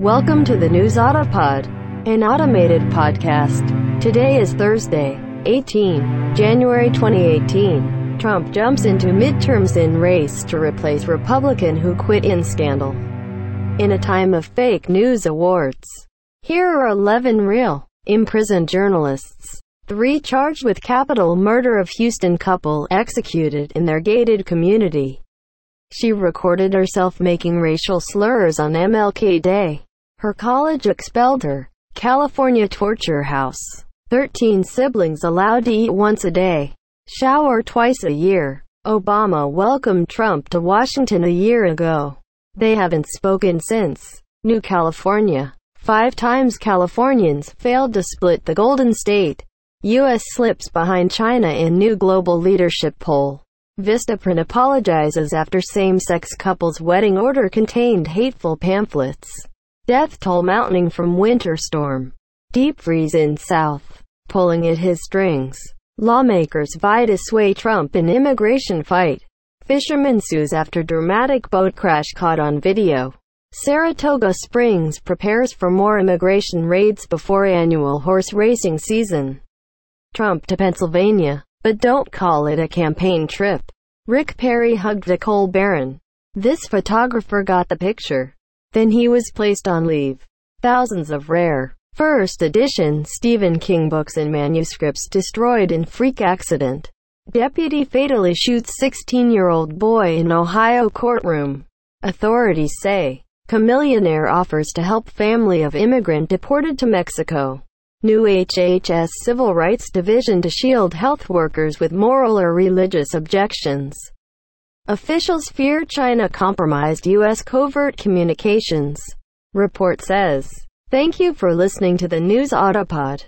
Welcome to the News Autopod, an automated podcast. Today is Thursday, 18 January 2018. Trump jumps into midterms in race to replace Republican who quit in scandal. In a time of fake news awards, here are 11 real, imprisoned journalists. Three charged with capital murder of Houston couple executed in their gated community. She recorded herself making racial slurs on MLK Day. Her college expelled her. California torture house. 13 siblings allowed to eat once a day. Shower twice a year. Obama welcomed Trump to Washington a year ago. They haven't spoken since. New California. Five times Californians failed to split the Golden State. U.S. slips behind China in new global leadership poll. Vistaprint apologizes after same-sex couple's wedding order contained hateful pamphlets. Death toll mounting from winter storm. Deep freeze in South. Pulling at his strings. Lawmakers vie to sway Trump in immigration fight. Fisherman sues after dramatic boat crash caught on video. Saratoga Springs prepares for more immigration raids before annual horse racing season. Trump to Pennsylvania. But don't call it a campaign trip. Rick Perry hugged a coal baron. This photographer got the picture. Then he was placed on leave. Thousands of rare, first edition Stephen King books and manuscripts destroyed in freak accident. Deputy fatally shoots 16-year-old boy in Ohio courtroom. Authorities say, Chamillionaire offers to help family of immigrant deported to Mexico. New HHS Civil Rights Division to shield health workers with moral or religious objections. Officials fear China compromised U.S. covert communications. Report says. Thank you for listening to the News Autopod.